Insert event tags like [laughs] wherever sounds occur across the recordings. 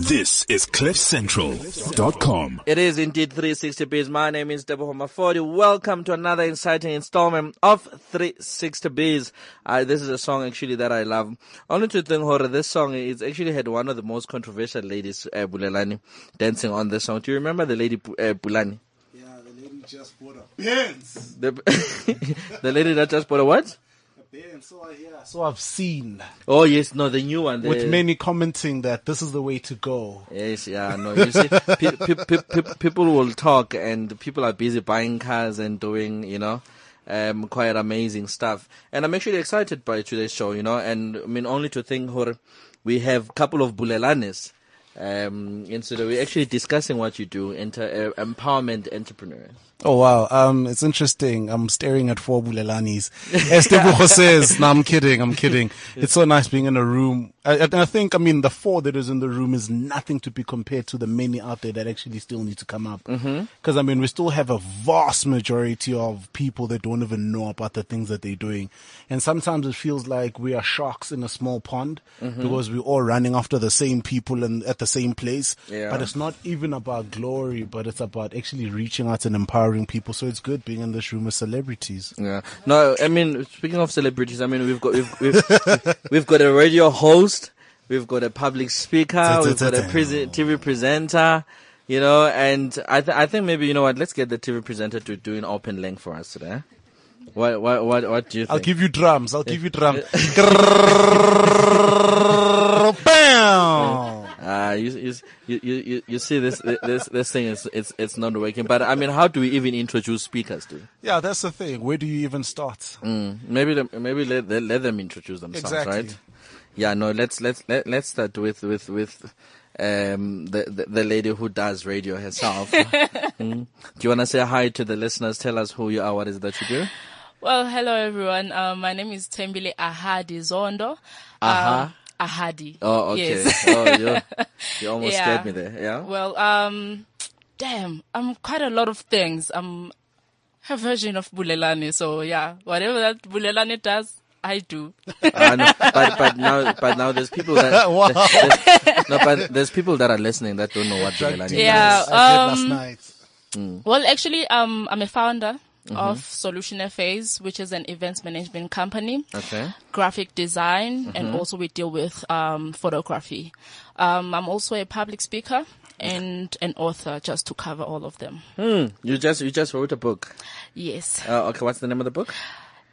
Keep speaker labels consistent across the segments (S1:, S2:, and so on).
S1: This is CliffCentral.com.
S2: It is indeed 360 Biz. My name is Deborah Homafodi. Welcome to another exciting installment of 360 Biz. Uh, this is a song actually that I love. Only to think, horror, this song is actually had one of the most controversial ladies, uh, Bulelani, dancing on this song. Do you remember the lady uh, Bulani?
S3: Yeah, the lady just bought a Benz.
S2: The, [laughs] the lady that just bought a what?
S3: So I yeah. So I've seen
S2: Oh yes, no, the new one. The,
S3: with many commenting that this is the way to go.
S2: Yes, yeah, no. You see, pe- pe- pe- pe- people will talk, and people are busy buying cars and doing, you know, um, quite amazing stuff. And I'm actually excited by today's show, you know. And I mean, only to think, Hor, we have a couple of bulelanes. Um, and so we're actually discussing what you do, enter, uh, empowerment entrepreneurs.
S3: Oh wow, um, it's interesting. I'm staring at four bulelanis. As [laughs] says, no, I'm kidding, I'm kidding. It's so nice being in a room. I, I think, I mean, the four that is in the room is nothing to be compared to the many out there that actually still need to come up. Because I mean, we still have a vast majority of people that don't even know about the things that they're doing, and sometimes it feels like we are sharks in a small pond because we're all running after the same people and at the same place.
S2: Yeah.
S3: But it's not even about glory, but it's about actually reaching out and empowering people. So it's good being in this room with celebrities.
S2: Yeah. No, I mean, speaking of celebrities, I mean, we've got we've we've, [laughs] we've got a radio host, we've got a public speaker, we've got a TV presenter, you know, and I th- I think maybe you know what? Let's get the TV presenter to do an open link for us today. What what what what do you think?
S3: I'll give you drums. I'll give you drums. [laughs] Bam!
S2: Uh, you, you, you, you, you see this, this, this thing is, it's, it's not working. But I mean, how do we even introduce speakers to?
S3: Yeah, that's the thing. Where do you even start?
S2: Mm, maybe, the, maybe let, let, let them introduce themselves,
S3: Exactly.
S2: right? Yeah, no, let's, let's, let, let's start with, with, with, um, the, the, the lady who does radio herself. [laughs] Mm. Do you want to say hi to the listeners? Tell us who you are, what is it that you do?
S4: Well, hello everyone. Um, my name is Tembile Ahadi Zondo.
S2: Aha.
S4: Um, Ahadi.
S2: Oh, okay.
S4: Yes.
S2: oh, you, you [laughs] almost
S4: Yeah.
S2: scared me there. Yeah.
S4: well, um, damn, I'm quite a lot of things. I'm a version of Bulelani. So yeah, whatever that Bulelani does, I do.
S2: I know, but but now but now there's people that [laughs]
S3: Wow.
S2: there's- no, but there's people that are listening that don't know what Bulelani
S4: Yeah.
S2: is.
S3: I did last
S4: um,
S3: night.
S4: Well, actually, um, I'm a founder
S2: Mm-hmm.
S4: of Solution FAs, which is an events management company.
S2: Okay.
S4: graphic design
S2: Mm-hmm.
S4: and also we deal with um, photography. Um, I'm also a public speaker and an author, just to cover all of them.
S2: Hmm. You just you just wrote a book.
S4: Yes,
S2: Uh, okay. What's the name of the book?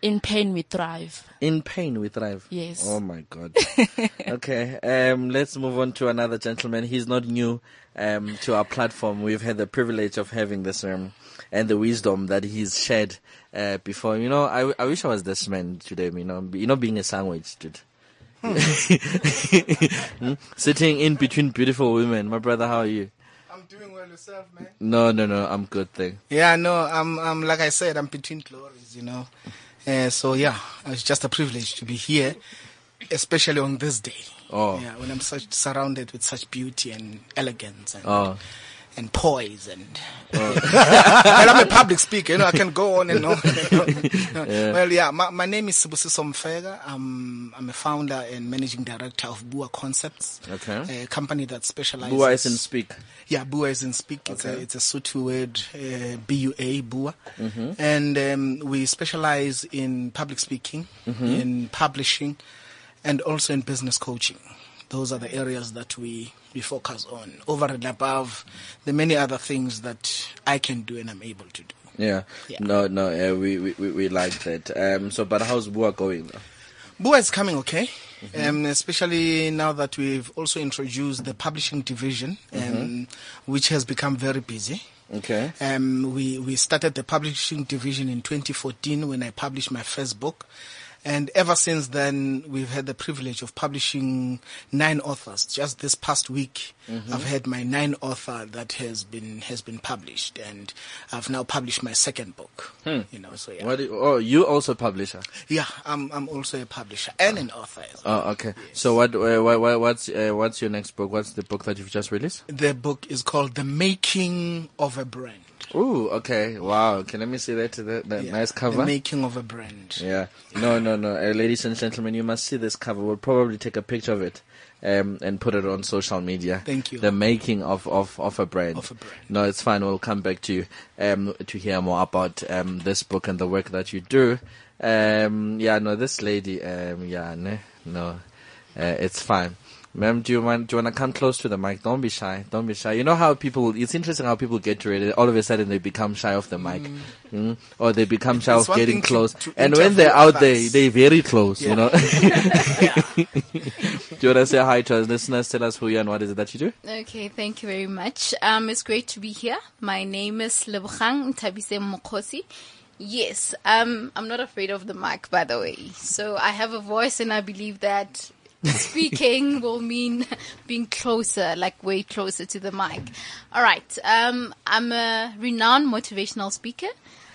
S4: in pain we thrive.
S2: In pain we thrive.
S4: Yes.
S2: Oh my god. [laughs] okay. Um. Let's move on to another gentleman. He's not new. Um. To our platform, we've had the privilege of having this um and the wisdom that he's shared uh, before. You know, I I wish I was this man today. You know, you know, being a sandwich dude. [laughs] Hmm? Sitting in between beautiful women. My brother, how are you?
S5: I'm doing well yourself, man.
S2: No, no, no. I'm good. Thing.
S5: Yeah, no, I'm, I'm like I said, I'm between glories, you know. Uh, so yeah, it's just a privilege to be here, especially on this day.
S2: Oh.
S5: Yeah, when I'm such surrounded with such beauty and elegance and
S2: Oh.
S5: And poise [laughs] and. well, I'm a public speaker, you know. I can go on and on. [laughs] Well, yeah, my, my name is Sibusiso Mfega. I'm I'm a founder and managing director of Bua Concepts,
S2: Okay.
S5: a company that specializes.
S2: Bua is in speak.
S5: Yeah, Bua is in speak. It's a
S2: Okay.
S5: it's a Sotho word, uh, B-U-A, Bua.
S2: Mm-hmm.
S5: And um, we specialize in public speaking,
S2: Mm-hmm.
S5: in publishing, and also in business coaching. Those are the areas that we, we focus on, over and above the many other things that I can do and I'm able to do.
S2: Yeah.
S5: Yeah.
S2: No, no. Uh, we, we we like that. Um. So, but how's Bua going? Though?
S5: Bua is coming okay,
S2: Mm-hmm.
S5: um, especially now that we've also introduced the publishing division,
S2: Mm-hmm.
S5: um, which has become very busy.
S2: Okay.
S5: Um, we, we started the publishing division in 2014 when I published my first book. And ever since then, we've had the privilege of publishing nine authors. Just this past week,
S2: Mm-hmm.
S5: I've had my nine author that has been has been published, and I've now published my second book. You know, so yeah,
S2: Hmm. What? do- oh, you also publisher.
S5: yeah, I'm I'm also a publisher and an author. As well.
S2: Oh, okay. So what? Uh, what, what what's uh, what's your next book? What's the book that you've just released?
S5: The book is called The Making of a Brand.
S2: Ooh, okay. Wow. Okay, let me see that. The, the
S5: Yeah,
S2: nice cover. The.
S5: Making of a Brand.
S2: Yeah. No, no, no. Uh, ladies and gentlemen, you must see this cover. We'll probably take a picture of it um, and put it on social media.
S5: Thank you.
S2: The making of, of, of a brand.
S5: Of a brand.
S2: No, it's fine. We'll come back to you um, to hear more about um, this book and the work that you do. Um, yeah, no, this lady, um, yeah, ne, no, uh, it's fine. Ma'am, do you want do you want to come close to the mic? Don't be shy. Don't be shy. You know how people. It's interesting how people get to it. All of a sudden, they become shy of the mic, mm. or they become shy
S5: It's
S2: of getting
S5: thing to-
S2: close.
S5: to
S2: and when they're
S5: interview
S2: out there,
S5: others.
S2: they very close. You know. [laughs] do you want to say hi to our listeners? Tell us who you are and what is it that you do.
S6: Okay, thank you very much. Um, it's great to be here. My name is Lebogang Tabise Mokosi. Yes, um, I'm not afraid of the mic, by the way. So I have a voice, and I believe that [laughs] speaking will mean being closer, like way closer to the mic. All right. Um, I'm a renowned motivational speaker.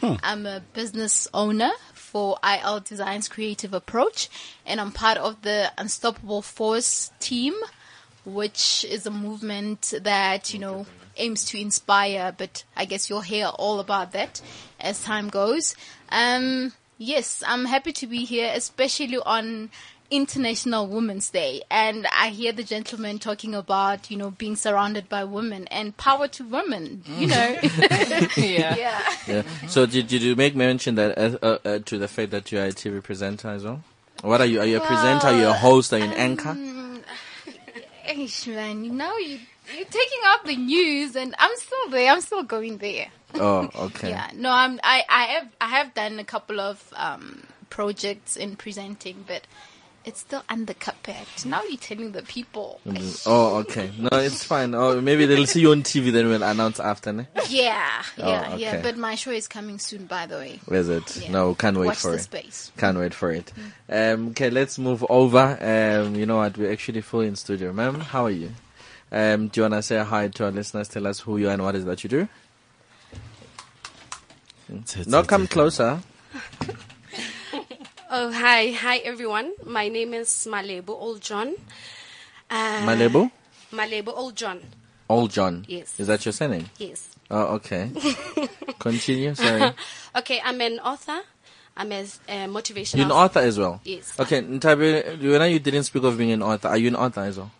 S6: I'm a business owner for IL Design's creative approach, and I'm part of the Unstoppable Force team which is a movement that you know aims to inspire but i guess you'll hear all about that as time goes um yes i'm happy to be here especially on international women's day and i hear the gentleman talking about you know being surrounded by women and power to women you know [laughs]
S4: Yeah. [laughs]
S6: yeah
S2: Yeah. So did, did you make mention that uh, uh, uh, to the fact that you are a TV presenter as well? What are you? Are you a presenter? Are you a host? Are you an anchor?
S6: Eish, man, you know you you're taking up the news and i'm still there i'm still going there
S2: Oh, [laughs] okay.
S6: Yeah, no, I'm. I, I have. I have done a couple of um, projects in presenting, but it's still under carpet. Now you're telling the people.
S2: Oh, okay. No, it's fine. Oh, maybe they'll see you on TV. Then we'll announce after. Ne?
S6: Yeah, yeah,
S2: Oh,
S6: yeah. But my show is coming soon, by the way.
S2: Where's it?
S6: Yeah.
S2: No, can't wait
S6: Watch
S2: for
S6: the
S2: it.
S6: space.
S2: Can't wait for it. Um, okay, let's move over. Um, you know what? We're actually full in studio. Ma'am, how are you? Um, do you want to say hi to our listeners? Tell us who you are and what is that you do? No, come closer. [laughs]
S7: Oh, hi. Hi, everyone. My name is Malebo Old John. Uh,
S2: Malebu?
S7: Malebo Old John.
S2: Old John.
S7: Yes.
S2: Is that your surname?
S7: Yes.
S2: Oh, okay. [laughs] Continue. Sorry. [laughs]
S7: Okay, I'm an author. I'm a, a motivational.
S2: You're an author as well?
S7: Yes.
S2: Okay, Ntabe, you you didn't speak of being an author. Are you an author as well?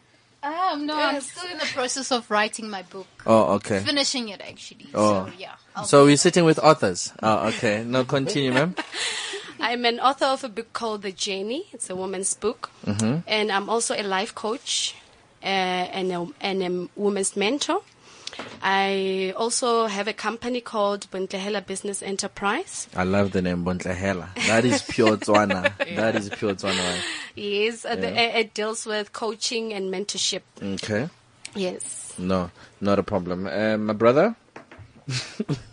S6: Um, no, I'm still in the process of writing my book,
S2: Oh, okay.
S6: finishing it actually.
S2: Oh.
S6: So yeah. I'll
S2: So we're sitting with authors. Oh, okay. No, continue, ma'am. [laughs]
S7: I'm an author of a book called The Journey. It's a woman's book. Mm-hmm. And I'm also a life coach uh, and, a, and a woman's mentor. I also have a company called Buntlehela Business Enterprise.
S2: I love the name Bontlehela. That is pure [laughs] Tswana. That is pure Tswana.
S7: Yes, uh, the, uh, it deals with coaching and mentorship.
S2: Okay.
S7: Yes.
S2: No, not a problem. Um, my brother? [laughs]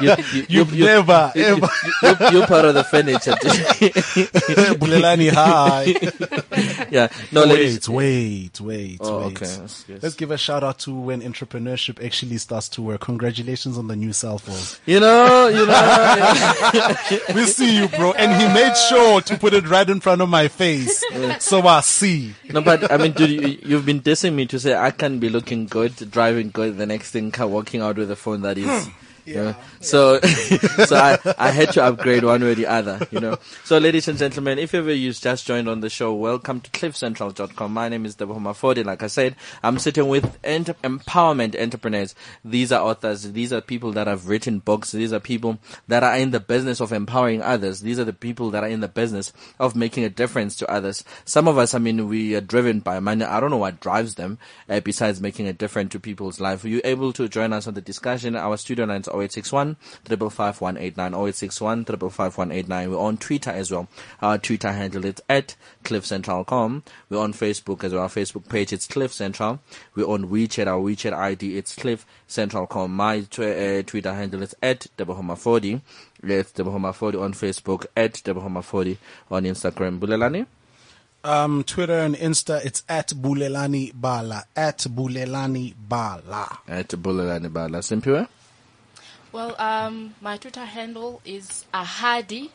S2: you, you, you,
S3: You've never,
S2: you,
S3: ever.
S2: you, you're part of the furniture. [laughs]
S3: Bulelani, hi. [laughs]
S2: yeah. No, ladies.
S3: Wait, wait, wait,
S2: Oh,
S3: wait.
S2: okay. Yes, yes.
S3: Let's give a shout out to when entrepreneurship actually starts to work. Congratulations on the new cell phone.
S2: You know, you know. [laughs]
S3: we see you, bro. And he made sure to put it right in front of my face. So I see.
S2: No, but I mean, dude, you, you've been dissing me to say I can't be looking good, driving good, the next thing, car walking out with a phone that is. You know. So, [laughs] so I, I had to upgrade one way or the other, you know. So, ladies and gentlemen, if ever you just joined on the show, welcome to cliffcentral.com. My name is Debohoma Forde. Like I said, I'm sitting with enter- empowerment entrepreneurs. These are authors. These are people that have written books. These are people that are in the business of empowering others. These are the people that are in the business of making a difference to others. Some of us, I mean, we are driven by money. I don't know what drives them, uh, besides making a difference to people's life. Are you able to join us on the discussion? Our studio line is 0861 555 0861 555 We're on Twitter as well. Our Twitter handle is at cliffcentral.com. We're on Facebook as well. Our Facebook page it's Cliff Central. We're on WeChat. Our WeChat ID it's Cliff Central.com. My tw- uh, Twitter handle is at Debohoma40. It's Debohoma40 on Facebook, at Debohoma40 on Instagram. Bulelani?
S3: Um, Twitter and Insta, it's at Bulelani Bala. At Bulelani Bala.
S2: At Bulelani Bala. Simpiwe?
S4: Well, um, my Twitter handle is ahadi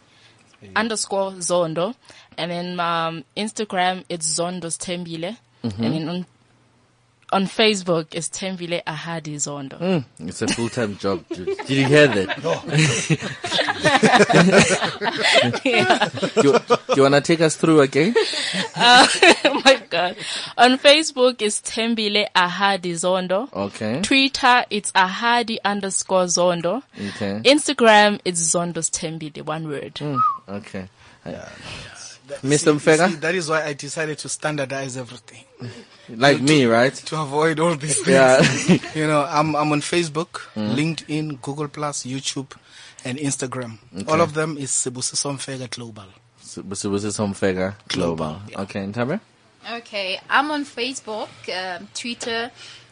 S4: underscore zondo, and then um, Instagram it's zondos tembile, and then on on Facebook it's tembile ahadi zondo.
S2: Hmm, it's a full-time job, dude. Did you hear that? do, [laughs] you, do you want to take us through again?
S4: Uh, [laughs] oh my god. On Facebook it's Tembile Ahadi Zondo.
S2: Okay.
S4: Twitter it's Ahadi underscore Zondo.
S2: Okay.
S4: Instagram it's Zondo's Tembile, one word.
S2: Hmm, okay.
S5: That-
S2: Mr.
S5: see- see, That is why I decided to standardize everything. [laughs]
S2: Like me, right?
S5: To avoid all these [laughs] things.
S2: Yeah. [laughs]
S5: you know, I'm, I'm on Facebook,
S2: Mm.
S5: LinkedIn, Google Plus, YouTube, and Instagram. All of them is Sibusiso Mfeka Global.
S2: Busibusi Somfega Global. Okay, Ntabe?
S6: Okay, I'm on Facebook, um, Twitter.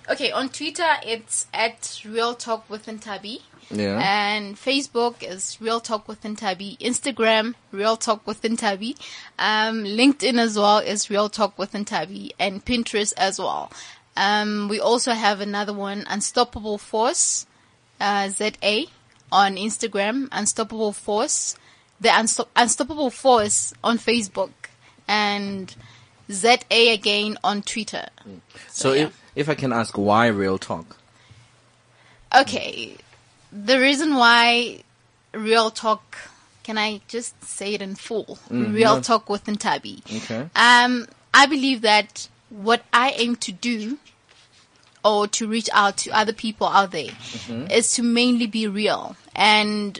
S6: Okay, on Twitter it's at Real Talk with Ntabi.
S2: Yeah.
S6: And Facebook is Real Talk with Ntabi. Instagram, Real Talk with Ntabi. Um, LinkedIn as well is Real Talk with Ntabi. And Pinterest as well. Um, we also have another one, Unstoppable Force, uh, ZA on Instagram, Unstoppable Force, the Unsto- Unstoppable Force on Facebook, and ZA again on Twitter.
S2: So
S6: yeah.
S2: if, if I can ask why real talk?
S6: Okay, the reason why Real Talk, can I just say it in full? Real Talk with Ntabi.
S2: Okay.
S6: Um, I believe that what I aim to do or to reach out to other people out there is to mainly be real. And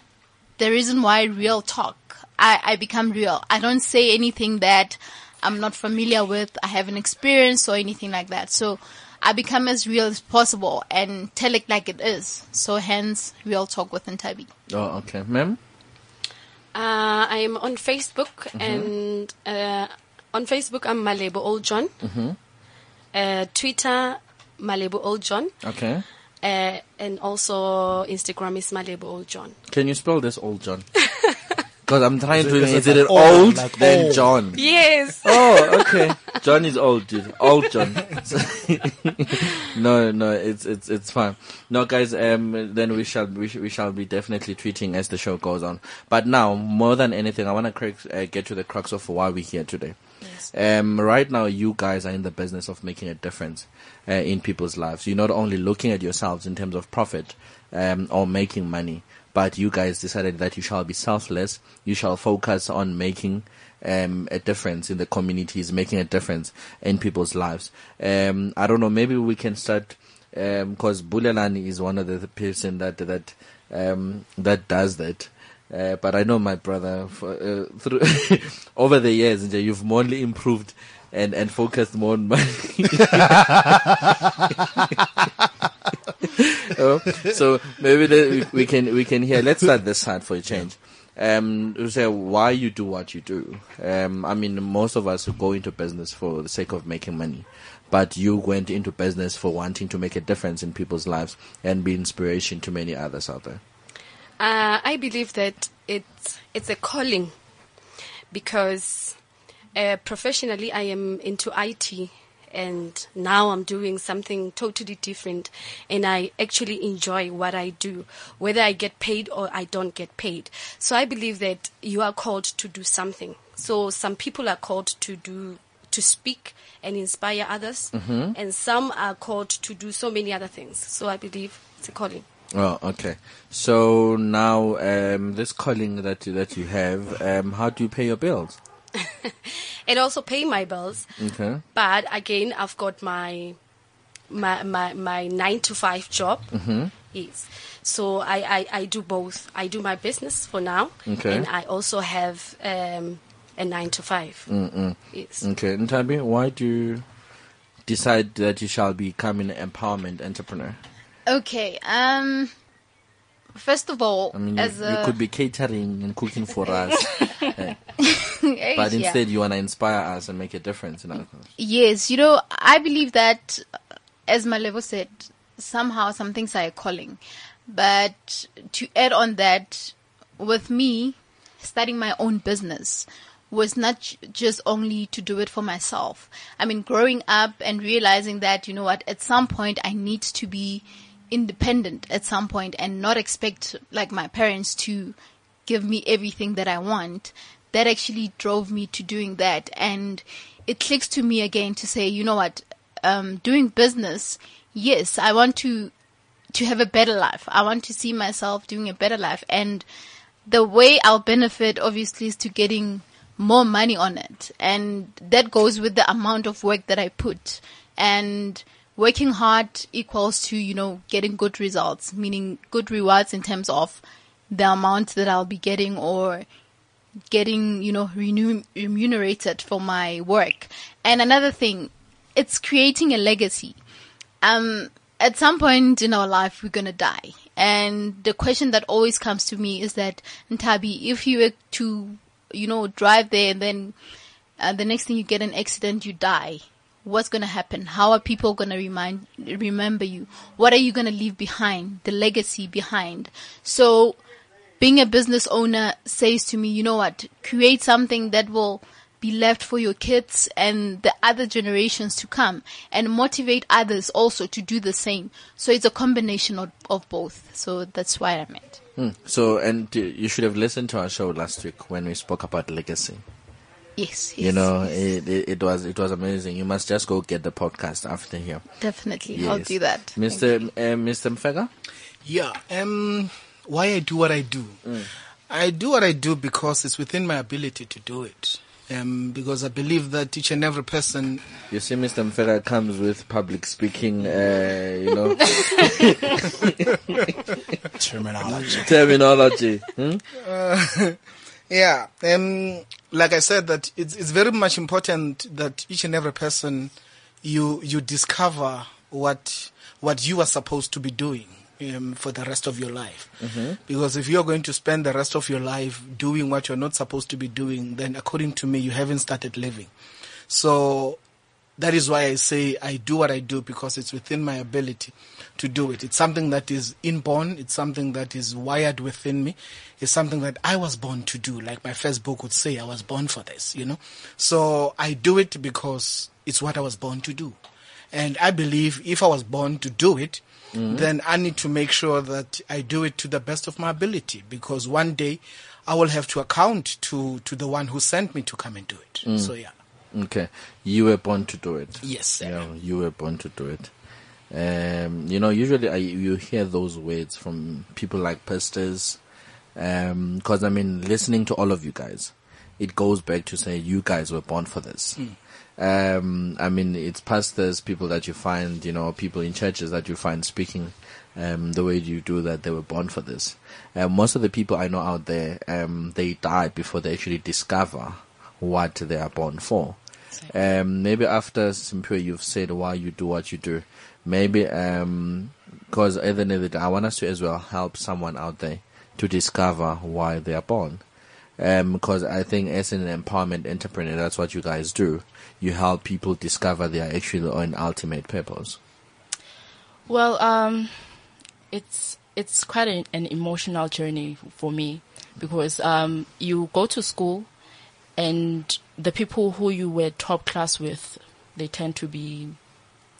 S6: the reason why real talk, I, I become real. I don't say anything that I'm not familiar with, I haven't experienced or anything like that. So I become as real as possible and tell it like it is. So hence real talk with Ntabi.
S2: Oh, okay. Ma'am?
S7: Uh, I'm on Facebook and uh, on Facebook I'm Malebo Old John. Uh, Twitter Malebo Old John.
S2: Okay.
S7: Uh, and also Instagram is Malebo Old John.
S2: Can you spell this old John? [laughs] Because I'm trying to.
S3: is it
S2: Is it
S3: like
S2: an
S3: old,
S2: old,
S3: like
S2: then
S3: old?
S2: John?
S7: Yes.
S2: Oh, [laughs] okay. John is old, dude. Old John. [laughs] no, no, it's it's it's fine. No, guys. Um, then we shall we, sh- we shall be definitely tweeting as the show goes on. But now, more than anything, I want to uh, get to the crux of why we're here today. Yes. Um, right now, you guys are in the business of making a difference uh, in people's lives. You're not only looking at yourselves in terms of profit um, or making money, but you guys decided that you shall be selfless. You shall focus on making um, a difference in the communities, making a difference in people's lives. Um, I don't know. Maybe we can start because Bulelani is one of the, the person that that um, that does that. Uh, but I know my brother for, uh, [laughs] through [laughs] over the years, you've more improved and, and focused more on money. [laughs] [laughs] Oh, so maybe the, we, can we can hear. Let's start this side for a change. Um, you say why you do what you do. Um, I mean, most of us go into business for the sake of making money, but you went into business for wanting to make a difference in people's lives and be inspiration to many others out there.
S7: Uh, I believe that it's it's a calling because uh, professionally I am into IT and now I'm doing something totally different and I actually enjoy what I do whether I get paid or I don't get paid. So I believe that you are called to do something. So some people are called to do to speak and inspire others and some are called to do so many other things. So I believe it's a calling.
S2: Oh, okay. So now, um, this calling that you, that you have, um, how do you pay your bills? [laughs]
S7: and also pay my bills
S2: Okay.
S7: But again, I've got my my my, my nine to five job. Mm-hmm. Yes. So I, I, I do both. I do my business for now,
S2: Okay.
S7: and I also have um, a nine to 5 Mm-mm. Yes.
S2: Okay. Ntabi, why do you decide that you shall become an empowerment entrepreneur?
S6: Okay, um, first of all,
S2: I mean, you,
S6: as
S2: you
S6: a,
S2: could be catering and cooking for us, [laughs] [laughs] Eh, [laughs] but
S6: yeah.
S2: instead you want to inspire us and make a difference in our lives.
S6: Yes, you know, I believe that, as Malebo said, somehow some things are a calling. But to add on that, with me starting my own business was not just only to do it for myself. I mean, growing up and realizing that, you know what, at some point I need to be independent at some point and not expect like my parents to give me everything that I want. That actually drove me to doing that. And it clicks to me again to say, you know what, um, doing business, yes, I want to, to have a better life. I want to see myself doing a better life. And the way I'll benefit obviously is to getting more money on it. And that goes with the amount of work that I put. And working hard equals to, you know, getting good results, meaning good rewards in terms of the amount that I'll be getting or getting, you know, remunerated for my work. And another thing, it's creating a legacy. Um, at some point in our life, we're going to die. And the question that always comes to me is that, Ntabi, if you were to, you know, drive there and then uh, the next thing you get an accident, you die. What's going to happen? How are people going to remind, remember you? What are you going to leave behind? The legacy behind. So being a business owner says to me, you know what? Create something that will be left for your kids and the other generations to come and motivate others also to do the same. So it's a combination of, of both. So that's why I meant.
S2: Hmm. So, and you should have listened to our show last week when we spoke about legacy.
S6: Yes, yes
S2: you know,
S6: yes.
S2: it, it, it was it was amazing. You must just go get the podcast after here.
S6: Definitely, I'll do that.
S2: Mr.
S6: you.
S2: Uh, Mr. Mfega.
S5: Yeah. Um, why I do what I do? I do what I do because it's within my ability to do it. Um, because I believe that each and every person,
S2: You see, Mr. Mfega comes with public speaking, uh, you know, [laughs]
S3: Terminology.
S2: terminology. Hmm? [laughs]
S5: yeah, um, like I said, that it's it's very much important that each and every person, you you discover what what you are supposed to be doing. Um, for the rest of your life, because if you're going to spend the rest of your life doing what you're not supposed to be doing, then according to me, you haven't started living. So that is why I say I do what I do because it's within my ability to do it. It's something that is inborn. It's something that is wired within me. It's something that I was born to do. Like my first book would say, I was born for this, you know? So I do it because it's what I was born to do. And I believe if I was born to do it, Mm-hmm. then I need to make sure that I do it to the best of my ability because one day I will have to account to, to the one who sent me to come and do it. Mm. So yeah.
S2: Okay, you were born to do it.
S5: Yes, sir.
S2: Yeah, you were born to do it. Um, you know, usually I, you hear those words from people like pastors, um, because I mean, listening to all of you guys, it goes back to say you guys were born for this. Mm. Um, I mean, it's pastors, people that you find, you know, people in churches that you find speaking um, the way you do that. They were born for this. Um, most of the people I know out there, um, they die before they actually discover what they are born for. Um, maybe after Simpure, you've said why you do what you do. Maybe because at the end of the day, I want us to as well help someone out there to discover why they are born. Because I think as an empowerment entrepreneur, that's what you guys do. You help people discover their actual own ultimate purpose.
S4: Well, um, it's it's quite an, an emotional journey for me because um, you go to school, and the people who you were top class with, they tend to be,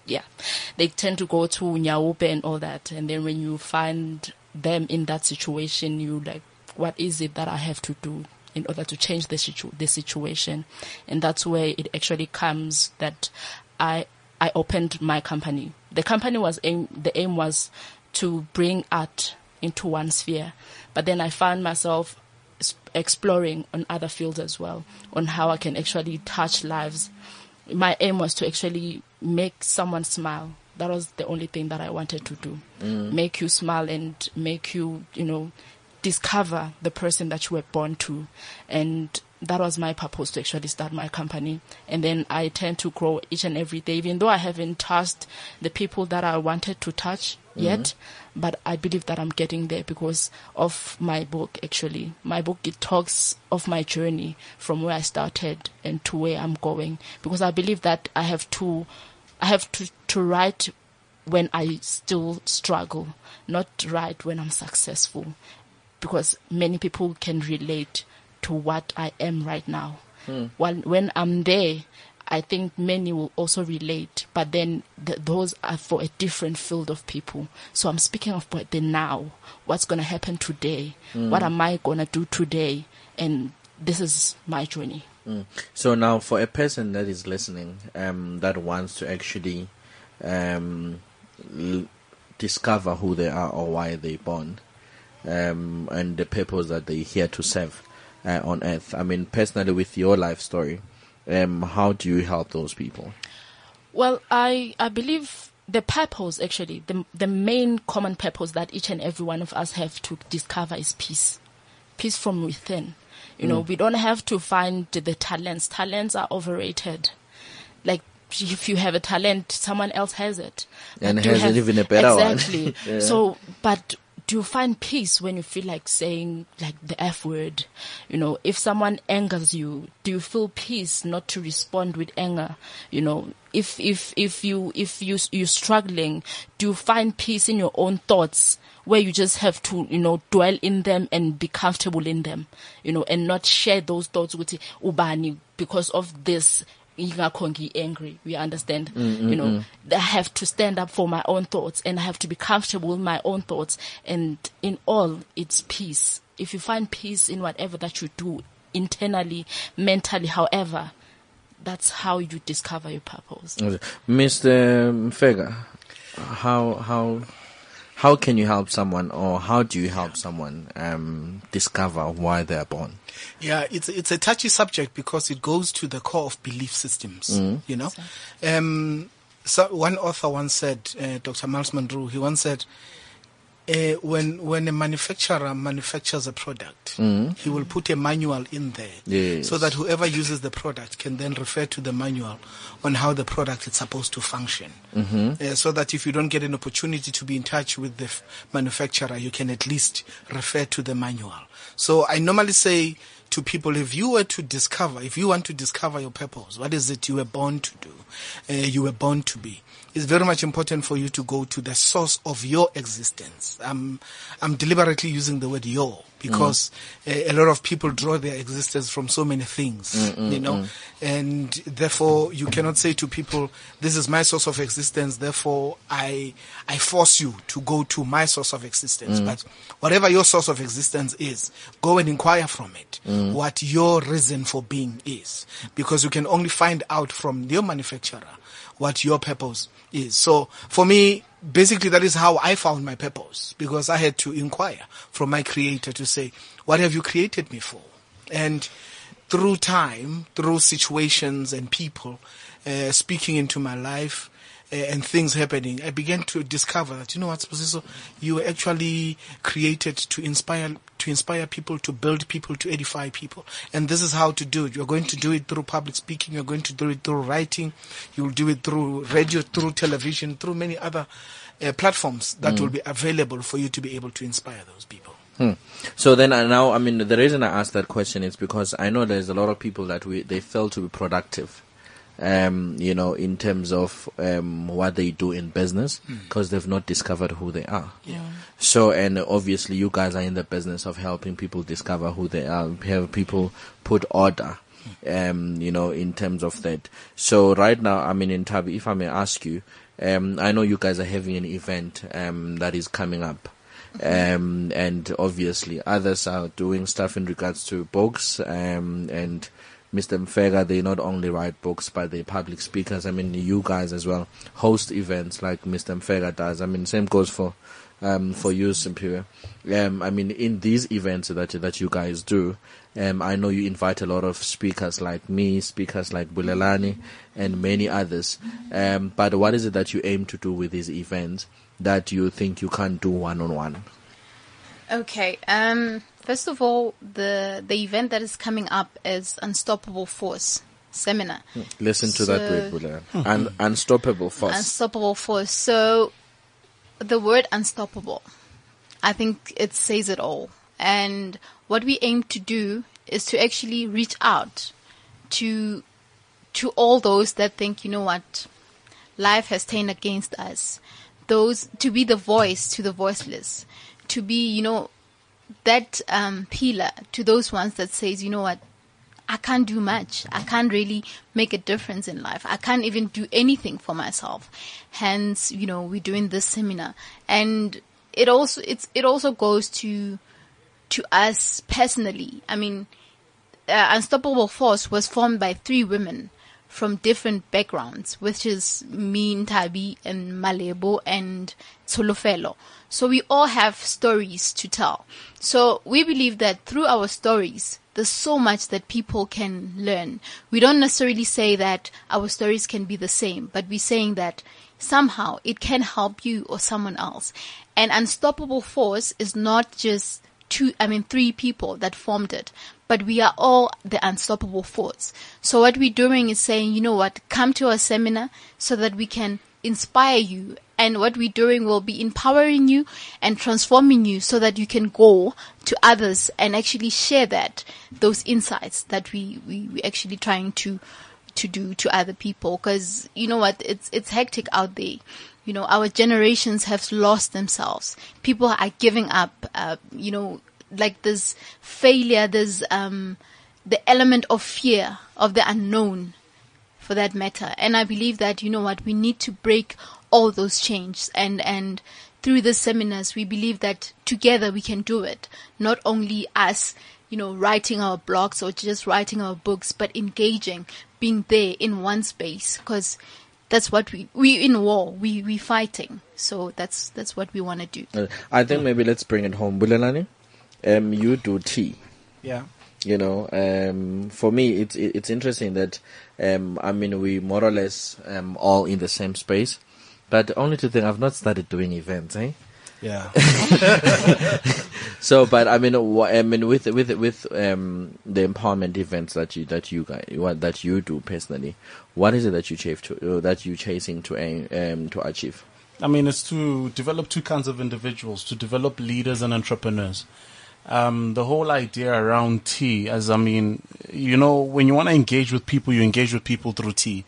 S4: yeah, they tend to go to Nyaope and all that, and then when you find them in that situation, you like, what is it that I have to do? In order to change the situ- the situation, and that's where it actually comes that I I opened my company. The company was aim, the aim was to bring art into one sphere, but then I found myself exploring on other fields as well, on how I can actually touch lives. My aim was to actually make someone smile. That was the only thing that I wanted to do. Mm. Make you smile and make you, you know, discover the person that you were born to. And that was my purpose to actually start my company. And then I tend to grow each and every day, even though I haven't touched the people that I wanted to touch mm-hmm. yet. But I believe that I'm getting there because of my book, actually. My book, it talks of my journey from where I started and to where I'm going. Because I believe that I have to, I have to, to write when I still struggle, not write when I'm successful because many people can relate to what I am right now. While when I'm there, I think many will also relate, but then th- those are for a different field of people. So I'm speaking of what the now, what's going to happen today, what am I going to do today, and this is my journey.
S2: So now, for a person that is listening, um, that wants to actually um, l- discover who they are or why they're born, um, and the purpose that they're here to serve, uh, on earth. I mean, personally, with your life story, um, how do you help those people?
S4: Well, I I believe the purpose actually the the main common purpose that each and every one of us have to discover is peace, peace from within. You know, we don't have to find the talents. Talents are overrated. Like if you have a talent, someone else has it.
S2: And
S4: But
S2: has it even a better one.
S4: exactly. [laughs]
S2: Yeah.
S4: So, but do you find peace when you feel like saying like the F word? You know, if someone angers you, do you feel peace not to respond with anger? You know, if, if, if you, if you, you're struggling, do you find peace in your own thoughts? Where you just have to, you know, dwell in them and be comfortable in them, you know, and not share those thoughts with ubani because of this ingakho angry we understand mm, mm, you know. Mm. i have to stand up for my own thoughts and i have to be comfortable with my own thoughts. And in all it's peace. If you find peace in whatever that you do internally mentally however that's how you discover your purpose.
S2: Mr. Fega, how how how can you help someone, or how do you help someone um, discover why they are born?
S5: Yeah, it's it's a touchy subject because it goes to the core of belief systems. You know, um, so one author once said, uh, Dr. Myles Munroe, he once said, uh, when when a manufacturer manufactures a product, he will put a manual in there,
S2: Yes.
S5: so that whoever uses the product can then refer to the manual on how the product is supposed to function. Uh, so that if you don't get an opportunity to be in touch with the f- manufacturer, you can at least refer to the manual. So I normally say to people, if you were to discover, if you want to discover your purpose, what is it you were born to do, uh, you were born to be, it's very much important for you to go to the source of your existence. I'm, I'm deliberately using the word your because uh, a lot of people draw their existence from so many things, mm, mm, you know, mm. and therefore you cannot say to people, this is my source of existence, therefore I, I force you to go to my source of existence. But whatever your source of existence is, go and inquire from it what your reason for being is. Because you can only find out from your manufacturer what your purpose is. So for me, basically that is how I found my purpose because I had to inquire from my creator to say, what have you created me for? And through time, through situations and people uh, speaking into my life, and things happening, I began to discover that you know what, Sposiso, you were actually created to inspire to inspire people, to build people, to edify people, and this is how to do it. You're going to do it through public speaking. You're going to do it through writing. You'll do it through radio, through television, through many other uh, platforms that will be available for you to be able to inspire those people.
S2: Hmm. So then I now, I mean, the reason I asked that question is because I know there's a lot of people that we they fail to be productive. Um, you know, in terms of um, what they do in business, because they've not discovered who they are. So, and obviously, you guys are in the business of helping people discover who they are, have people put order, um, you know, in terms of that. So, right now, I mean, Ntabi, if I may ask you, um, I know you guys are having an event um, that is coming up. Um, and obviously, others are doing stuff in regards to books. Um, and Mr. Mfega, they not only write books, but they're public speakers. I mean, you guys as well host events like Mr. Mfega does. I mean, same goes for um, for you, Superior. Um, I mean, in these events that that you guys do, um, I know you invite a lot of speakers like me, speakers like Bulelani, and many others. Um, but what is it that you aim to do with these events that you think you can't do one on one?
S6: Okay. Um. First of all, the the event that is coming up is Unstoppable Force seminar.
S2: Listen to that
S6: So-
S2: word, Bulelani. Un- unstoppable force.
S6: Unstoppable Force. So, the word unstoppable, I think it says it all. And what we aim to do is to actually reach out to to all those that think, you know what, life has turned against us. Those to be the voice to the voiceless, to be, you know, that um, pillar to those ones that says, you know what, I can't do much. I can't really make a difference in life. I can't even do anything for myself. Hence, you know, we're doing this seminar, and it also it's it also goes to to us personally. I mean, uh, Unstoppable Force was formed by three women from different backgrounds, which is me, Ntabi, and Malebo, and Tsolofelo. So we all have stories to tell. So we believe that through our stories, there's so much that people can learn. We don't necessarily say that our stories can be the same, but we're saying that somehow it can help you or someone else. And Unstoppable Force is not just two, I mean, three people that formed it, but we are all the unstoppable force. So what we're doing is saying, you know what, come to our seminar so that we can inspire you. And what we're doing will be empowering you and transforming you so that you can go to others and actually share that, those insights that we, we, we actually trying to, to do to other people. Cause you know what? It's, it's hectic out there. You know, our generations have lost themselves. People are giving up, uh, you know, like this failure, there's, um, the element of fear of the unknown for that matter. And I believe that, you know what, we need to break all those chains and, and through the seminars, we believe that together we can do it. Not only us, you know, writing our blogs or just writing our books, but engaging, being there in one space because that's what we, we in war, we, we fighting. So that's, that's what we want to do.
S2: Uh, I think maybe let's bring it home. Bulelani, um, you do tea.
S5: Yeah.
S2: You know, um, for me, it's it- it's interesting that, um, I mean, we more or less um, all in the same space, but only to think I've not started doing events, eh?
S3: Yeah. [laughs]
S2: So, but I mean, I mean, with with with um, the empowerment events that you that you guys that you do personally, what is it that you chase to uh, that you chasing to aim um, to achieve?
S3: I mean, it's to develop two kinds of individuals, to develop leaders and entrepreneurs. Um, the whole idea around tea, as I mean, you know, when you want to engage with people, you engage with people through tea.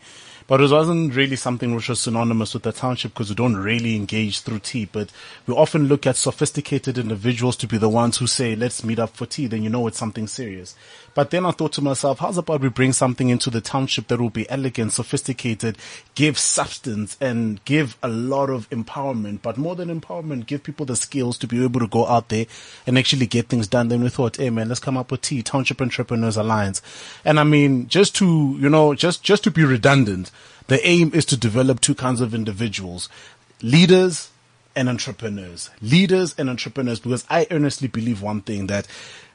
S3: But it wasn't really something which was synonymous with the township because we don't really engage through tea. But we often look at sophisticated individuals to be the ones who say, let's meet up for tea. Then you know it's something serious. But then I thought to myself, how's about we bring something into the township that will be elegant, sophisticated, give substance and give a lot of empowerment, but more than empowerment, give people the skills to be able to go out there and actually get things done. Then we thought, hey man, let's come up with tea, Township Entrepreneurs Alliance. And I mean, just to, you know, just, just to be redundant, the aim is to develop two kinds of individuals, leaders and entrepreneurs, leaders and entrepreneurs, because I earnestly believe one thing that,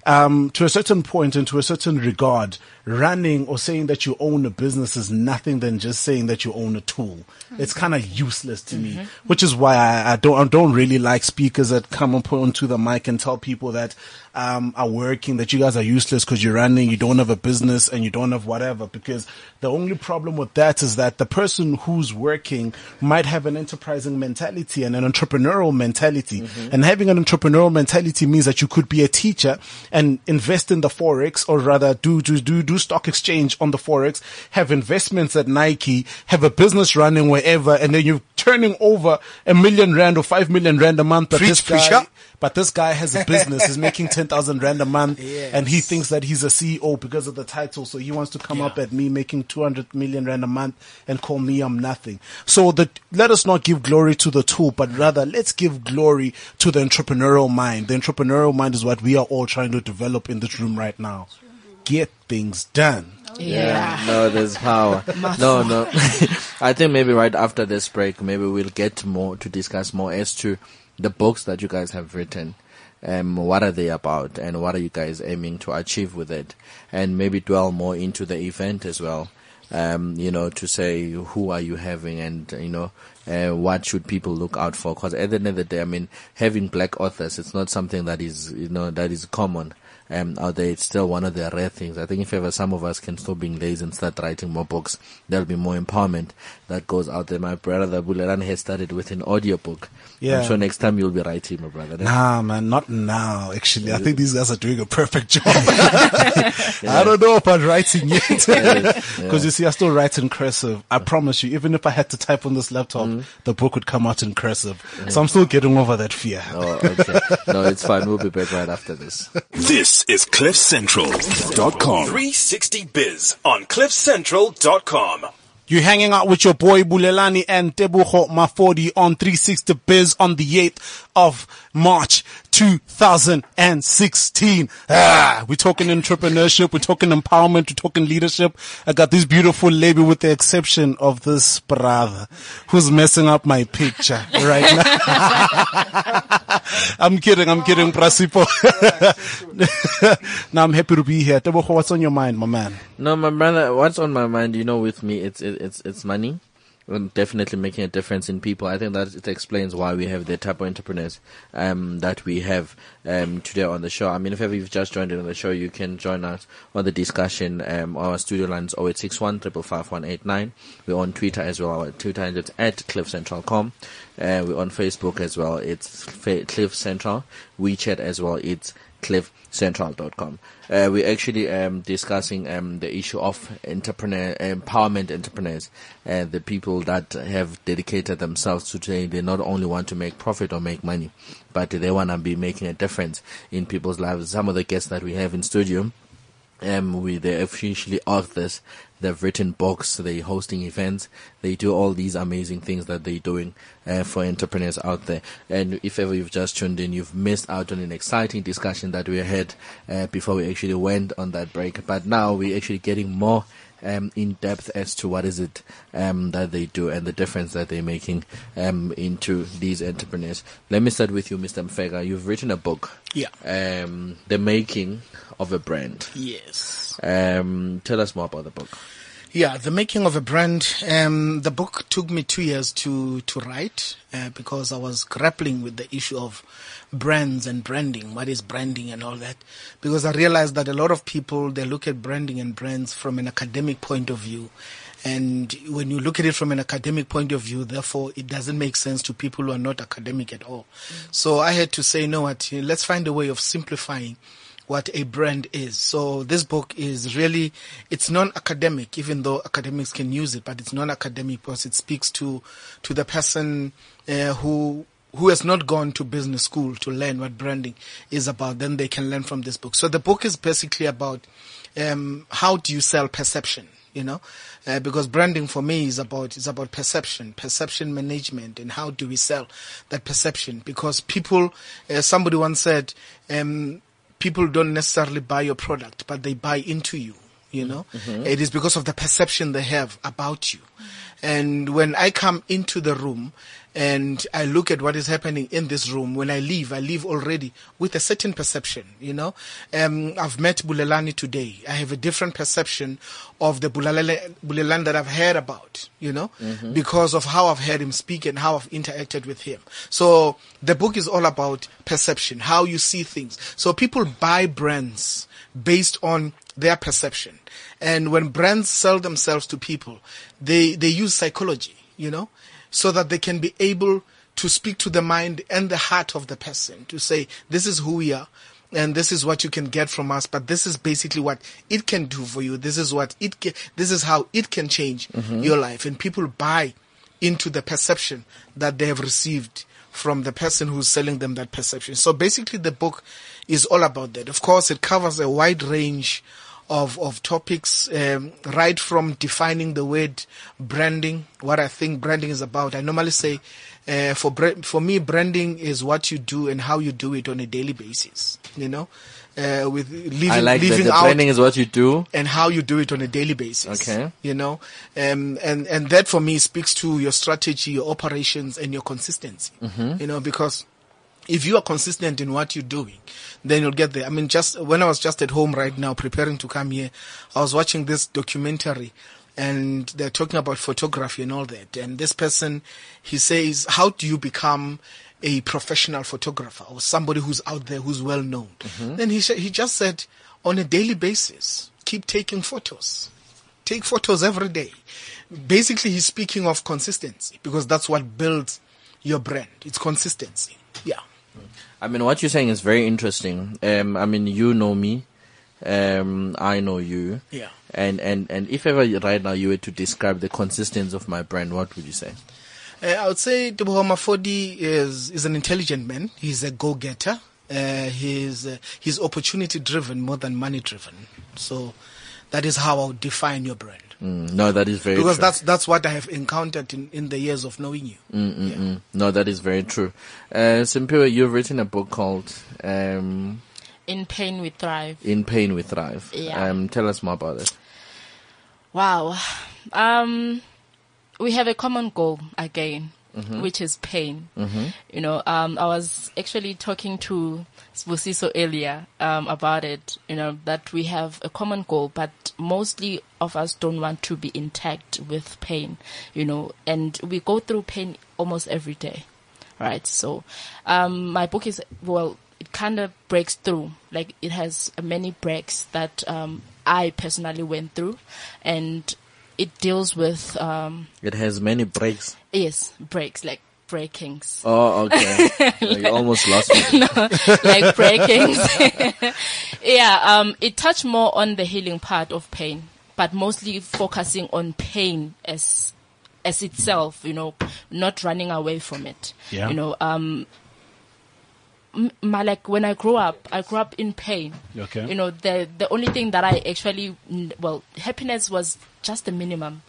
S3: um, to a certain point and to a certain regard, running or saying that you own a business is nothing than just saying that you own a tool. It's kind of useless to me, which is why I, I don't, I don't really like speakers that come up onto the mic and tell people that, um, are working that you guys are useless because you're running, you don't have a business and you don't have whatever. Because the only problem with that is that the person who's working might have an enterprising mentality and an entrepreneurial mentality. And having an entrepreneurial mentality means that you could be a teacher and invest in the forex or rather do, do, do, do stock exchange on the forex, have investments at Nike, have a business running wherever, and then you're turning over a million rand or five million rand a month. But
S5: Preach,
S3: this guy,
S5: preacher.
S3: but this guy has a business, he's making [laughs] 10,000 rand a month and he thinks that he's a CEO because of the title. So he wants to come up at me making 200 million rand a month and call me I'm nothing. So that let us not give glory to the tool, but rather let's give glory to the entrepreneurial mind. The entrepreneurial mind is what we are all trying to develop in this room right now. Get things done.
S2: Yeah. No, there's power. [laughs] no, no. [laughs] I think maybe right after this break, maybe we'll get more to discuss more as to the books that you guys have written. Um, what are they about and what are you guys aiming to achieve with it? And maybe dwell more into the event as well. Um, you know, to say who are you having and, you know, uh, what should people look out for? Cause at the end of the day, I mean, having black authors, it's not something that is, you know, that is common um, out there. It's still one of the rare things. I think if ever some of us can stop being lazy and start writing more books, there'll be more empowerment that goes out there. My brother the Buleran has started with an audiobook.
S3: Yeah.
S2: I'm sure next time you'll be writing, my brother.
S3: Nah, man, not now. Actually, I think these guys are doing a perfect job. [laughs] I don't know about writing yet, [laughs] because you see, I still write in cursive. I promise you, even if I had to type on this laptop, the book would come out in cursive. So I'm still getting over that fear.
S2: Oh, okay. no, it's fine. We'll be back right after this. [laughs]
S1: This is CliffCentral.com.
S8: 360 Biz on CliffCentral.com.
S3: You're hanging out with your boy Bulelani and Tebucho Mafodi on 360 Biz on the 8th of March 2016. Ah, we're talking entrepreneurship. We're talking empowerment. We're talking leadership. I got this beautiful lady with the exception of this brother who's messing up my picture right now. [laughs] I'm kidding. I'm kidding, Prasipo. [laughs] now I'm happy to be here. What's on your mind, my man?
S2: No, my brother, what's on my mind, you know, with me, it's, it's, it's money. Definitely making a difference in people. I think that it explains why we have the type of entrepreneurs um, that we have um, today on the show. I mean, if ever you've just joined in on the show, you can join us on the discussion. Um, our studio lines 0861 555 We're on Twitter as well. Our Twitter handle is at cliffcentral.com. Uh, we're on Facebook as well. It's Cliff Central. WeChat as well. It's cliffcentral.com. Uh, we're actually um, discussing um, the issue of entrepreneur empowerment entrepreneurs, uh, the people that have dedicated themselves to saying they not only want to make profit or make money, but they want to be making a difference in people's lives. Some of the guests that we have in studio um, we they're officially authors. They've written books. They're hosting events. They do all these amazing things that they're doing uh, for entrepreneurs out there. And if ever you've just tuned in, you've missed out on an exciting discussion that we had uh, before we actually went on that break. But now we're actually getting more um, in depth as to what is it um, that they do and the difference that they're making um, into these entrepreneurs. Let me start with you, Mr. Mfeka. You've written a book.
S5: Yeah.
S2: Um, the making of a brand.
S5: Yes.
S2: Um, tell us more about the book.
S5: Yeah, the making of a brand. Um, the book took me two years to to write uh, because I was grappling with the issue of brands and branding. What is branding and all that? Because I realized that a lot of people they look at branding and brands from an academic point of view. And when you look at it from an academic point of view, therefore, it doesn't make sense to people who are not academic at all. So I had to say, no, what, let's find a way of simplifying what a brand is. So this book is really, it's non-academic, even though academics can use it, but it's non-academic because it speaks to, to the person uh, who, who has not gone to business school to learn what branding is about. Then they can learn from this book. So the book is basically about, um, how do you sell perception? You know, uh, because branding for me is about is about perception, perception management, and how do we sell that perception? Because people, uh, somebody once said, um, people don't necessarily buy your product, but they buy into you. You know, mm-hmm. it is because of the perception they have about you. And when I come into the room and I look at what is happening in this room, when I leave, I leave already with a certain perception, you know. Um, I've met Bulelani today. I have a different perception of the Bulelani, Bulelani that I've heard about, you know, because of how I've heard him speak and how I've interacted with him. So the book is all about perception, how you see things. So people buy brands based on their perception. And when brands sell themselves to people, they, they use psychology, you know, so that they can be able to speak to the mind and the heart of the person to say, this is who we are. And this is what you can get from us, but this is basically what it can do for you. This is what it can, this is how it can change mm-hmm. your life. And people buy into the perception that they have received from the person who's selling them that perception. So basically the book is all about that. Of course, it covers a wide range of, of topics, um, right from defining the word branding, what I think branding is about. I normally say, uh, for for me, branding is what you do and how you do it on a daily basis. You know, uh, with leaving,
S2: I like that. The
S5: out
S2: branding is what you do.
S5: and how you do it on a daily basis.
S2: Okay.
S5: You know, um, and, and that for me speaks to your strategy, your operations and your consistency. You know, because if you are consistent in what you're doing, then you'll get there. I mean, just when I was just at home right now preparing to come here, I was watching this documentary and they're talking about photography and all that. And this person, he says, how do you become a professional photographer or somebody who's out there who's well known? Mm-hmm. Then he, sh- he just said, on a daily basis, keep taking photos. Take photos every day. Basically, he's speaking of consistency because that's what builds your brand. It's consistency.
S2: I mean, what you're saying is very interesting. Um, I mean, you know me. Um, I know you.
S5: Yeah.
S2: And, and, and if ever right now you were to describe the consistency of my brand, what would you say?
S5: Uh, I would say Teboho Mafodi is is an intelligent man. He's a go-getter. Uh, he's uh, he's opportunity driven more than money driven. So that is how I would define your brand.
S2: Mm, no, that is very
S5: Because
S2: true.
S5: that's that's what I have encountered in, in the years of knowing you.
S2: Mm-mm-mm. No, that is very true. Uh, Simpiwe, you've written a book called um,
S4: In pain we thrive.
S2: "In Pain We Thrive."
S4: Yeah.
S2: Um, tell us more about it.
S4: Wow. Um, we have a common goal again, which is pain. You know, um, I was actually talking to Sbusiso earlier um, about it. You know that we have a common goal, but mostly of us don't want to be intact with pain. You know, and we go through pain almost every day, right? So, um, my book is well. It kind of breaks through, like it has many breaks that um, I personally went through, and it deals with um,
S2: It has many breaks.
S4: yes breaks like breakings
S2: Oh, okay. [laughs] you almost lost me. [laughs]
S4: no, like breakings [laughs] yeah um it touched more on the healing part of pain but mostly focusing on pain as as itself you know not running away from it
S3: Yeah.
S4: you know um m- my like when I grew up, I grew up in pain.
S3: Okay.
S4: You know, the the only thing that I actually well, happiness was just the minimum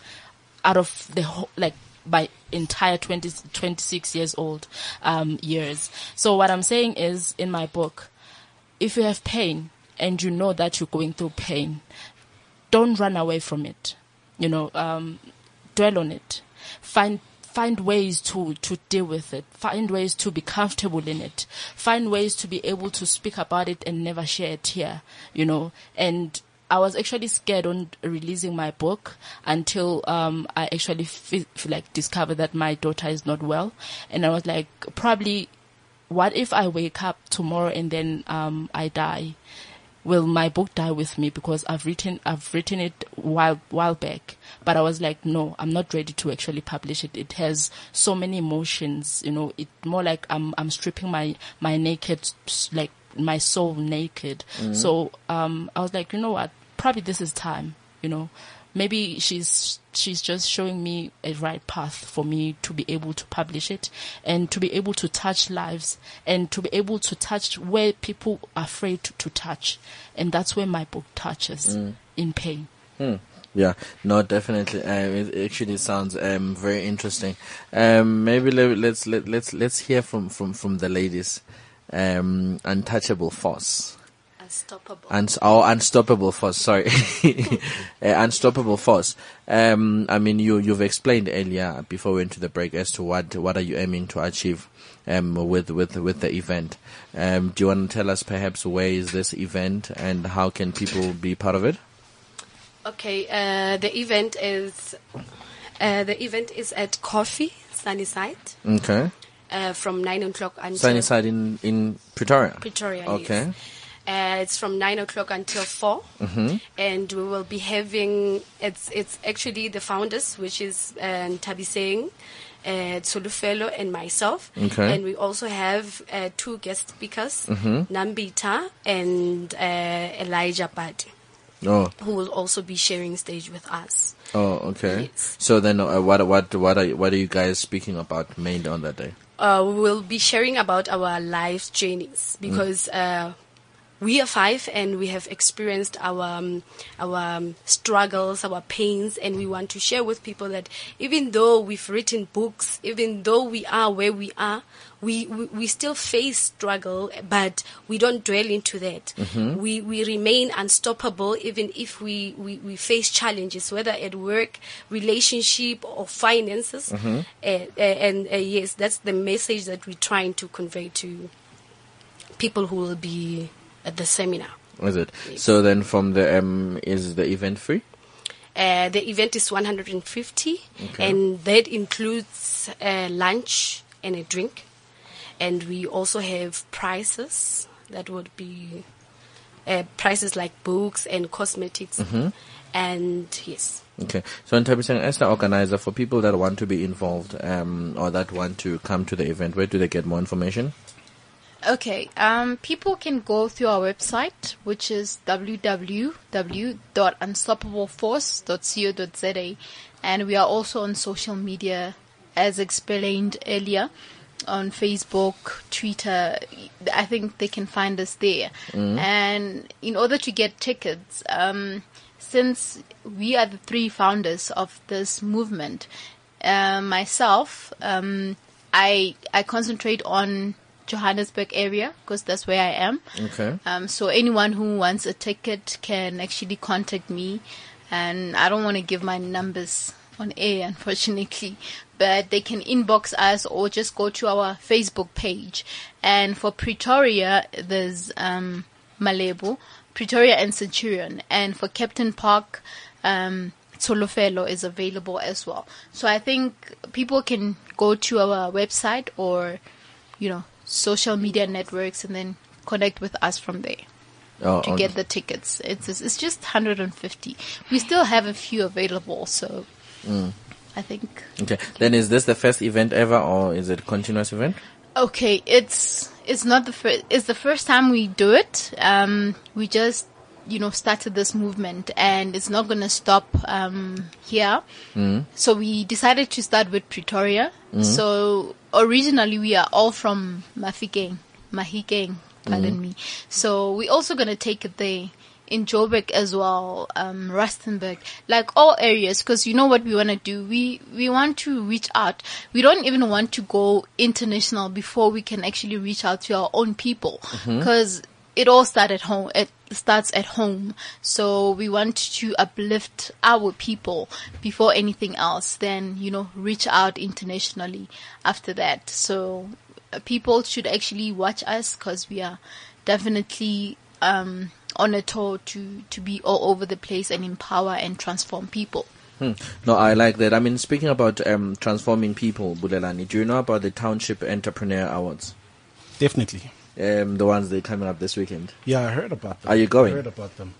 S4: out of the whole like my entire 20, 26 years old um years. So what I'm saying is in my book, if you have pain and you know that you're going through pain, don't run away from it. You know, um, dwell on it. Find find ways to to deal with it. Find ways to be comfortable in it. Find ways to be able to speak about it and never share a tear. You know, and I was actually scared on releasing my book until um, I actually feel, like discovered that my daughter is not well, and I was like, probably, what if I wake up tomorrow and then um, I die? Will my book die with me because I've written I've written it while while back. But I was like no I'm not ready to actually publish it. It has so many emotions you know. It more like I'm I'm stripping my my naked like my soul naked. So um I was like you know what? Probably this is time you know maybe she's she's just showing me a right path for me to be able to publish it and to be able to touch lives and to be able to touch where people are afraid to, to touch and that's where my book touches in pain
S2: Yeah, no, definitely. Um, it actually sounds um, very interesting. Um, maybe let, let's let, let's let's hear from from from the ladies. Um, untouchable force.
S7: Unstoppable.
S2: Uns- oh, unstoppable force. Sorry, [laughs] uh, unstoppable force. Um, I mean, you you've explained earlier before we went to the break as to what what are you aiming to achieve um, with with with the event. Um, do you want to tell us perhaps where is this event and how can people be part of it?
S7: Okay, uh, the event is uh, the event is at Coffee Sunnyside
S2: Okay,
S7: uh, from nine o'clock until
S2: Sunnyside in in Pretoria.
S7: Pretoria.
S2: Okay.
S7: Yes. Uh, it's from nine o'clock until 4
S2: Mm-hmm.
S7: and we will be having. It's it's actually the founders, which is uh, Tabisang, uh, Tsolofelo, and myself.
S2: Okay.
S7: And we also have uh, two guest speakers, Nambita and uh, Elijah Padi,
S2: Oh,
S7: who will also be sharing stage with us.
S2: oh, okay.
S7: Yes.
S2: So then, uh, what what what are what are you guys speaking about mainly on that day?
S7: uh, we will be sharing about our life journeys because uh, we are five and we have experienced our um, our um, struggles, our pains, and we want to share with people that even though we've written books, even though we are where we are, we we, we still face struggle, but we don't dwell into that. We we remain unstoppable even if we, we, we face challenges, whether at work, relationship, or finances. Uh, uh, and uh, yes, that's the message that we're trying to convey to people who will be at the seminar.
S2: Is it? So then, from the um, is the event free?
S7: Uh, the event is 150, and that includes uh, lunch and a drink. And we also have prices that would be uh, prices like books and cosmetics. And yes,
S2: Okay. So, in Tabisang, as the organizer, for people that want to be involved um, or that want to come to the event, where do they get more information?
S6: Okay, um, people can go through our website, which is www.unstoppableforce.co.za, and we are also on social media, as explained earlier, on Facebook, Twitter. I think they can find us there. And in order to get tickets, um, since we are the three founders of this movement, uh, myself, um, I I concentrate on Johannesburg area because that's where I am.
S2: Okay.
S6: Um, so anyone who wants a ticket can actually contact me, and I don't want to give my numbers on air, [laughs] unfortunately, but they can inbox us or just go to our Facebook page. And for Pretoria, there's um, Malebo, Pretoria and Centurion, and for Kempton Park. Um, Tsolofelo is available as well. So I think people can go to our website or, you know, social media networks and then connect with us from there
S2: Oh,
S6: to get the tickets. It's it's just 150. We still have a few available, so I think
S2: okay. Then is this the first event ever, or is it a continuous event?
S6: okay. It's it's not the first. It's the first time we do it. Um, we just you know started this movement, and it's not gonna stop um here. So we decided to start with Pretoria. So originally we are all from Mafikeng, Mahikeng, pardon me. So we're also gonna take it there in Joburg as well, um, Rustenburg, like all areas, because you know what we want to do. We we want to reach out. We don't even want to go international before we can actually reach out to our own people, because it all starts at home. It starts at home. So we want to uplift our people before anything else. Then you know, reach out internationally after that. So uh, people should actually watch us because we are definitely um, on a tour to to be all over the place and empower and transform people.
S2: Hmm. No, I like that. I mean, speaking about um, transforming people, Bulelani, do you know about the Township Entrepreneur Awards?
S3: Definitely.
S2: Um, the ones that are coming up this weekend.
S3: Yeah, I heard about them.
S2: Are you going?
S3: I heard about them.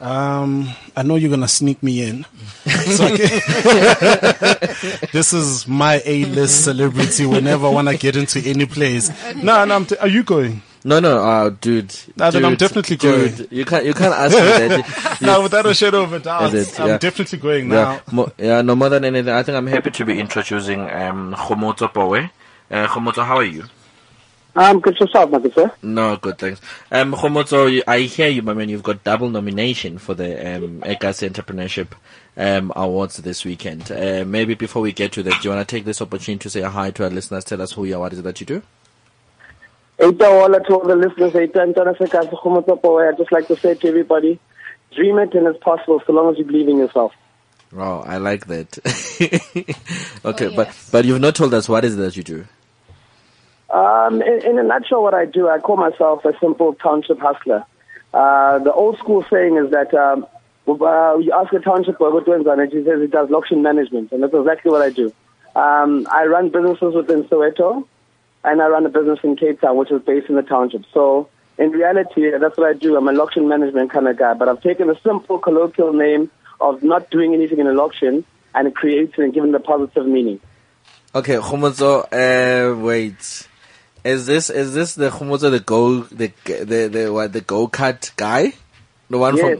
S3: Um, I know you're gonna sneak me in. [laughs] So I can- [laughs] this is my A-list celebrity. Whenever I wanna get into any place. No, no. I'm t- are you going?
S2: No, no, uh, dude.
S3: No, then I'm definitely
S2: dude,
S3: going.
S2: You can't, you can't ask me that. [laughs]
S3: No, without a shadow of a doubt,
S2: it?
S3: I'm
S2: Yeah.
S3: definitely going
S2: Yeah,
S3: now.
S2: mo- yeah, no more than anything. I think I'm happy to be introducing um, Khomotso Power. Uh, Khomotso, how are you?
S9: Um, good yourself, my good sir.
S2: No, good, thanks. Um, Khomotso, I hear you, my man. You've got double nomination for the um, EGAS Entrepreneurship um, Awards this weekend. Uh, maybe before we get to that, do you want to take this opportunity to say hi to our listeners? Tell us who you are, what is it that you do?
S9: Eita wala to all the listeners, Eita Ntana Seka Sekhumotopo, I'd just like to say to everybody, dream it and it's possible so long as you believe in yourself.
S2: Wow, I like that. [laughs] okay,
S6: Oh,
S2: but but you've not told us what is it that you do.
S9: Um, in, in a nutshell, what I do, I call myself a simple township hustler. Uh, the old school saying is that um, uh, you ask a township worker to and he says he does auction management, and that's exactly what I do. Um, I run businesses within Soweto, and I run a business in Cape Town, which is based in the township. So in reality, that's what I do. I'm an auction management kind of guy, but I've taken a simple colloquial name of not doing anything in an auction and creating and giving the positive meaning.
S2: Okay, Khomotso, uh, wait. Is this is this the Khomotso the go the the the what the go kart guy? The one
S9: Yes.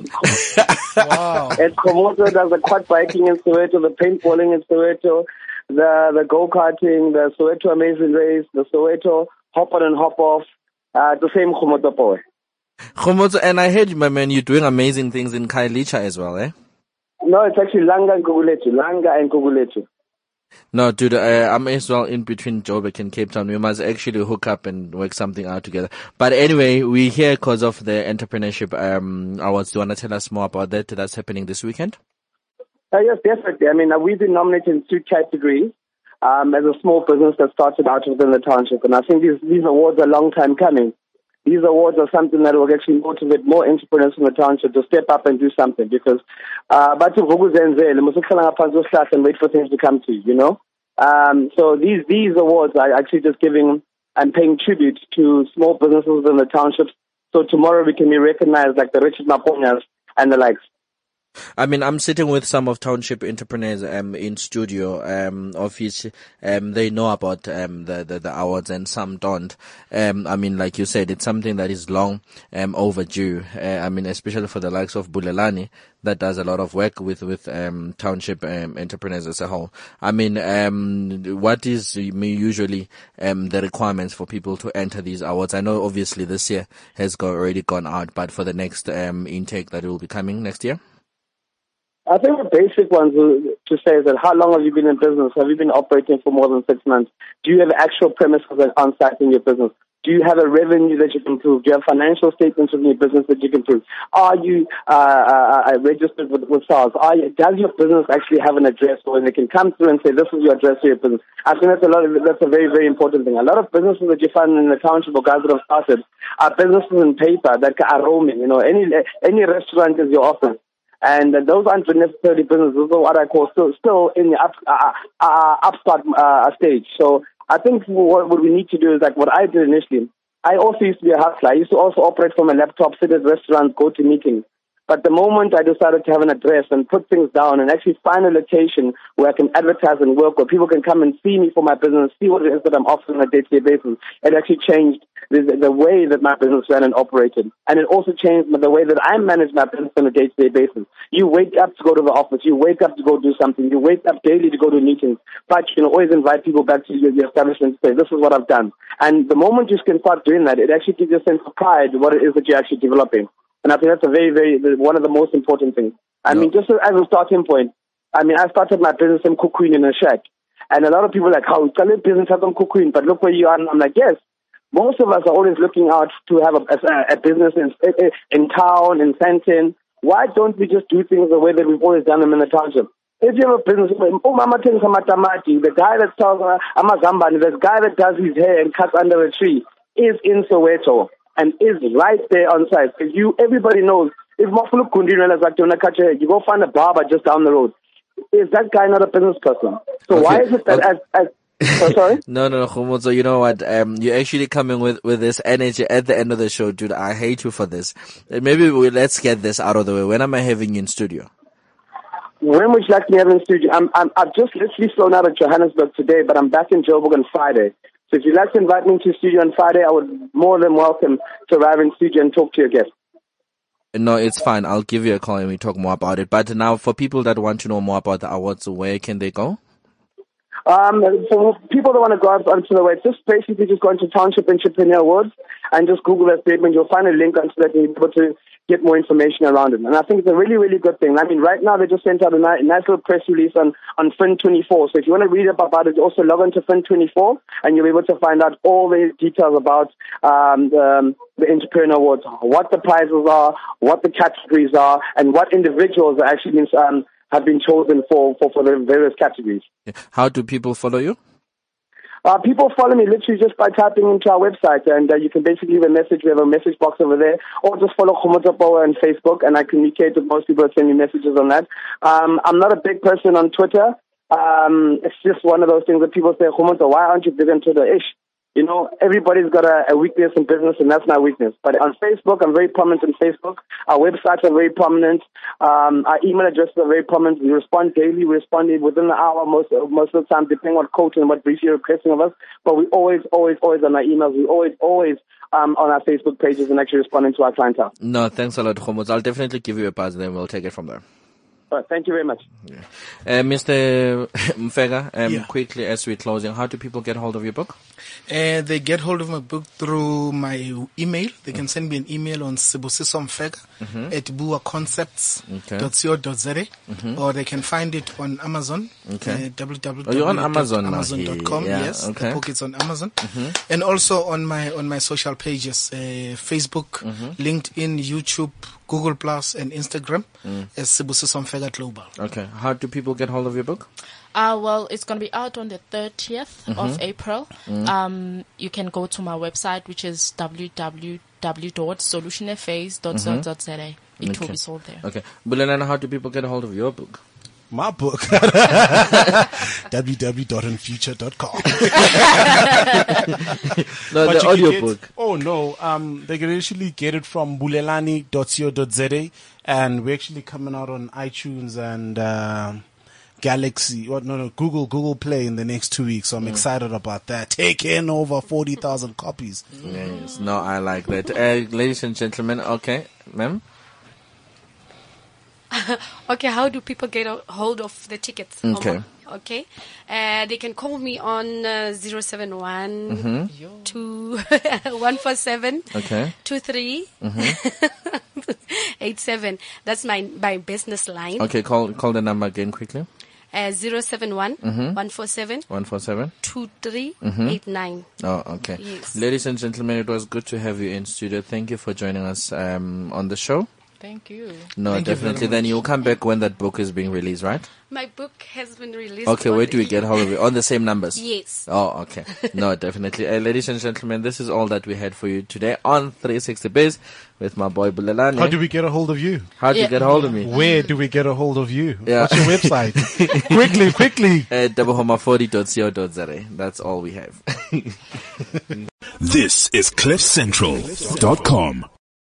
S9: [laughs]
S2: from
S3: Wow.
S9: It's Khomotso does the quad biking in Soweto, the paintballing in Soweto, the the go karting, the Soweto Amazing Race, the Soweto hop on and hop off. Uh, the same Khomotso boy.
S2: Khomotso, and I heard you, my man, you're doing amazing things in Khayelitsha as well, eh?
S9: No, it's actually Langa and Gugulethu. Langa and Gugulethu.
S2: No, dude, uh, I'm as well in between Joburg and Cape Town. We must actually hook up and work something out together. But anyway, we're here because of the entrepreneurship um, awards. Do you want to tell us more about that? That's happening this weekend.
S9: Uh, yes, definitely. I mean, uh, we've been nominated in two categories um, as a small business that started out within the township. And I think these, these awards are a long time coming. These awards are something that will actually motivate more entrepreneurs in the township to step up and do something because uh, bathi vukuzenzele, musukuhlala ngaphansi kwesihlahla and wait for things to come to you, you know? Um, so these, these awards are actually just giving and paying tribute to small businesses in the townships. So tomorrow we can be recognized like the Richard Maponyas and the likes.
S2: I mean, I'm sitting with some of township entrepreneurs um, in studio, um, of um, they know about um, the, the the awards and some don't. Um, I mean, like you said, it's something that is long um, overdue. Uh, I mean, especially for the likes of Bulelani, that does a lot of work with with um, township um, entrepreneurs as a whole. I mean, um, what is usually um, the requirements for people to enter these awards? I know obviously this year has go, already gone out, but for the next um, intake that will be coming next year.
S9: I think the basic ones to say is that how long have you been in business? Have you been operating for more than six months? Do you have actual premises on site in your business? Do you have a revenue that you can prove? Do you have financial statements of your business that you can prove? Are you uh, uh, uh, registered with, with SARS? Are you, does your business actually have an address where they can come through and say, this is your address for your business? I think that's a lot of, that's a very, very important thing. A lot of businesses that you find in the township or guys that have started are businesses in paper that are roaming. You know, any, any restaurant is your office. And those aren't necessarily businesses. Are what I call still, still in the up, uh, uh, upstart uh, stage. So I think what, what we need to do is like what I did initially. I also used to be a hustler. I used to also operate from a laptop, sit at restaurants, go to meetings. But the moment I decided to have an address and put things down and actually find a location where I can advertise and work, where people can come and see me for my business, see what it is that I'm offering on a day-to-day basis, it actually changed the, the way that my business ran and operated. And it also changed the way that I manage my business on a day-to-day basis. You wake up to go to the office. You wake up to go do something. You wake up daily to go to meetings. But you can always invite people back to your, your establishment and say, this is what I've done. And the moment you can start doing that, it actually gives you a sense of pride what it is that you're actually developing. And I think that's a very, very, one of the most important things. I mean, just as a starting point, I mean, I started my business in Coqueen in a shack. And a lot of people are like, how, oh, can business have some Coqueen? But look where you are. And I'm like, yes. Most of us are always looking out to have a, a, a business in, in town, in Sandton. Why don't we just do things the way that we've always done them in the township? If you have a business, oh, Mama things Matamati, the guy that sells uh, Amazambani, the guy that does his hair and cuts under a tree is in Soweto and is right there on site. Because you, everybody knows, if Mafulu Kundin is like you go find a barber just down the road. Is that guy not a business person? So okay. why is it that okay. as, as Oh, sorry? [laughs]
S2: no, no, no, So you know what? Um, you're actually coming with, with this energy at the end of the show, dude. I hate you for this. Maybe we, let's get this out of the way. When am I having you in studio?
S9: When would you like me to have in studio? I'm, I'm, I've just literally flown out of Johannesburg today, but I'm back in Joburg on Friday. So if you'd like to invite me to studio on Friday, I would more than welcome to arrive in studio and talk to your guest.
S2: No, it's fine. I'll give you a call and we talk more about it. But now, for people that want to know more about the awards, where can they go?
S9: Um, so people that want to go out onto the web, just basically just go into Township Entrepreneur Awards and just Google that statement. You'll find a link onto that and you'll be able to get more information around it. And I think it's a really, really good thing. I mean, right now they just sent out a nice little press release on, on Fin24. So if you want to read about it, also log on to Fin24 and you'll be able to find out all the details about um, the, the Entrepreneur Awards, what the prizes are, what the categories are, and what individuals are actually um, have been chosen for, for, for the various categories.
S2: How do people follow you?
S9: Uh, people follow me literally just by typing into our website, and uh, you can basically leave a message. We have a message box over there, or just follow Khomotso Power on Facebook, and I communicate with most people that send me messages on that. Um, I'm not a big person on Twitter. Um, it's just one of those things that people say, Khomotso, why aren't you big on Twitter? Ish you know, everybody's got a, a, weakness in business, and that's my weakness. But on Facebook, I'm very prominent on Facebook. Our websites are very prominent. Um, our email addresses are very prominent. We respond daily. We respond within an hour most most of the time, depending on what coach and what brief you're requesting of us. But we always, always, always on our emails. We always, always um, on our Facebook pages and actually responding to our clientele.
S2: No, thanks a lot, Khomotso. I'll definitely give you a buzz, and then we'll take it from there.
S9: Thank you very much.
S2: Yeah. Uh, Mr. [laughs] Mfeka, um, yeah. quickly as we're closing, how do people get hold of your book?
S5: Uh, they get hold of my book through my email. They can send me an email on Sibusiso Mfeka mm-hmm. at buaconcepts.co.za okay. mm-hmm. or they can find it on Amazon.
S2: Okay. Uh,
S5: www.
S2: Oh, you're on Amazon
S5: Amazon.com.
S2: Yeah,
S5: yes.
S2: Okay.
S5: The book is on Amazon. Mm-hmm. And also on my, on my social pages, uh, Facebook, mm-hmm. LinkedIn, YouTube, Google Plus, and Instagram mm. as Sibusiso Mfeka Global.
S2: Okay. How do people get hold of your book?
S4: Uh, well, it's going to be out on the 30th mm-hmm. of April. Mm-hmm. Um, you can go to my website, which is www.solutionfas.co.za. Mm-hmm. It okay. will be sold there.
S2: Okay. Bulelani, how do people get a hold of your book?
S3: My book. [laughs] www.infuture.com. [laughs]
S2: no, but the audio book.
S3: Oh, no. Um, they can actually get it from bulelani.co.za. And we're actually coming out on iTunes and, uh, Galaxy, what, no, no, Google, Google Play in the next two weeks. So I'm mm. excited about that. Taking over 40,000 copies.
S2: Yes. No, I like that. Uh, ladies and gentlemen, okay, ma'am? [laughs]
S7: okay, how do people get a hold of the tickets?
S2: Okay.
S7: Okay. Uh, they can call me on uh, 071 mm-hmm. 2 [laughs] 147
S2: okay.
S7: 23. Mm-hmm. [laughs] 87. That's my, my business line.
S2: Okay, call call the number again quickly.
S7: Uh, 071
S2: Mm-hmm.
S7: 147
S2: One four seven.
S7: 2389.
S2: Oh, okay.
S7: Yes.
S2: Ladies and gentlemen, it was good to have you in studio. Thank you for joining us um, on the show.
S4: Thank you.
S2: No,
S5: Thank you
S2: definitely. Then you'll come back when that book is being released, right?
S7: My book has been released.
S2: Okay, where do we get hold of it? On the same numbers?
S7: Yes.
S2: Oh, okay. No, [laughs] definitely. Uh, ladies and gentlemen, this is all that we had for you today on 360 Biz with my boy Bulelani.
S3: How do we get a hold of you?
S2: How do you
S4: Yeah.
S2: get hold of me?
S3: Where do we get a hold of you?
S2: Yeah.
S3: What's your website? [laughs] quickly, quickly.
S2: At doublehoma40.co.za. That's all we have. [laughs]
S1: This is CliffCentral.com.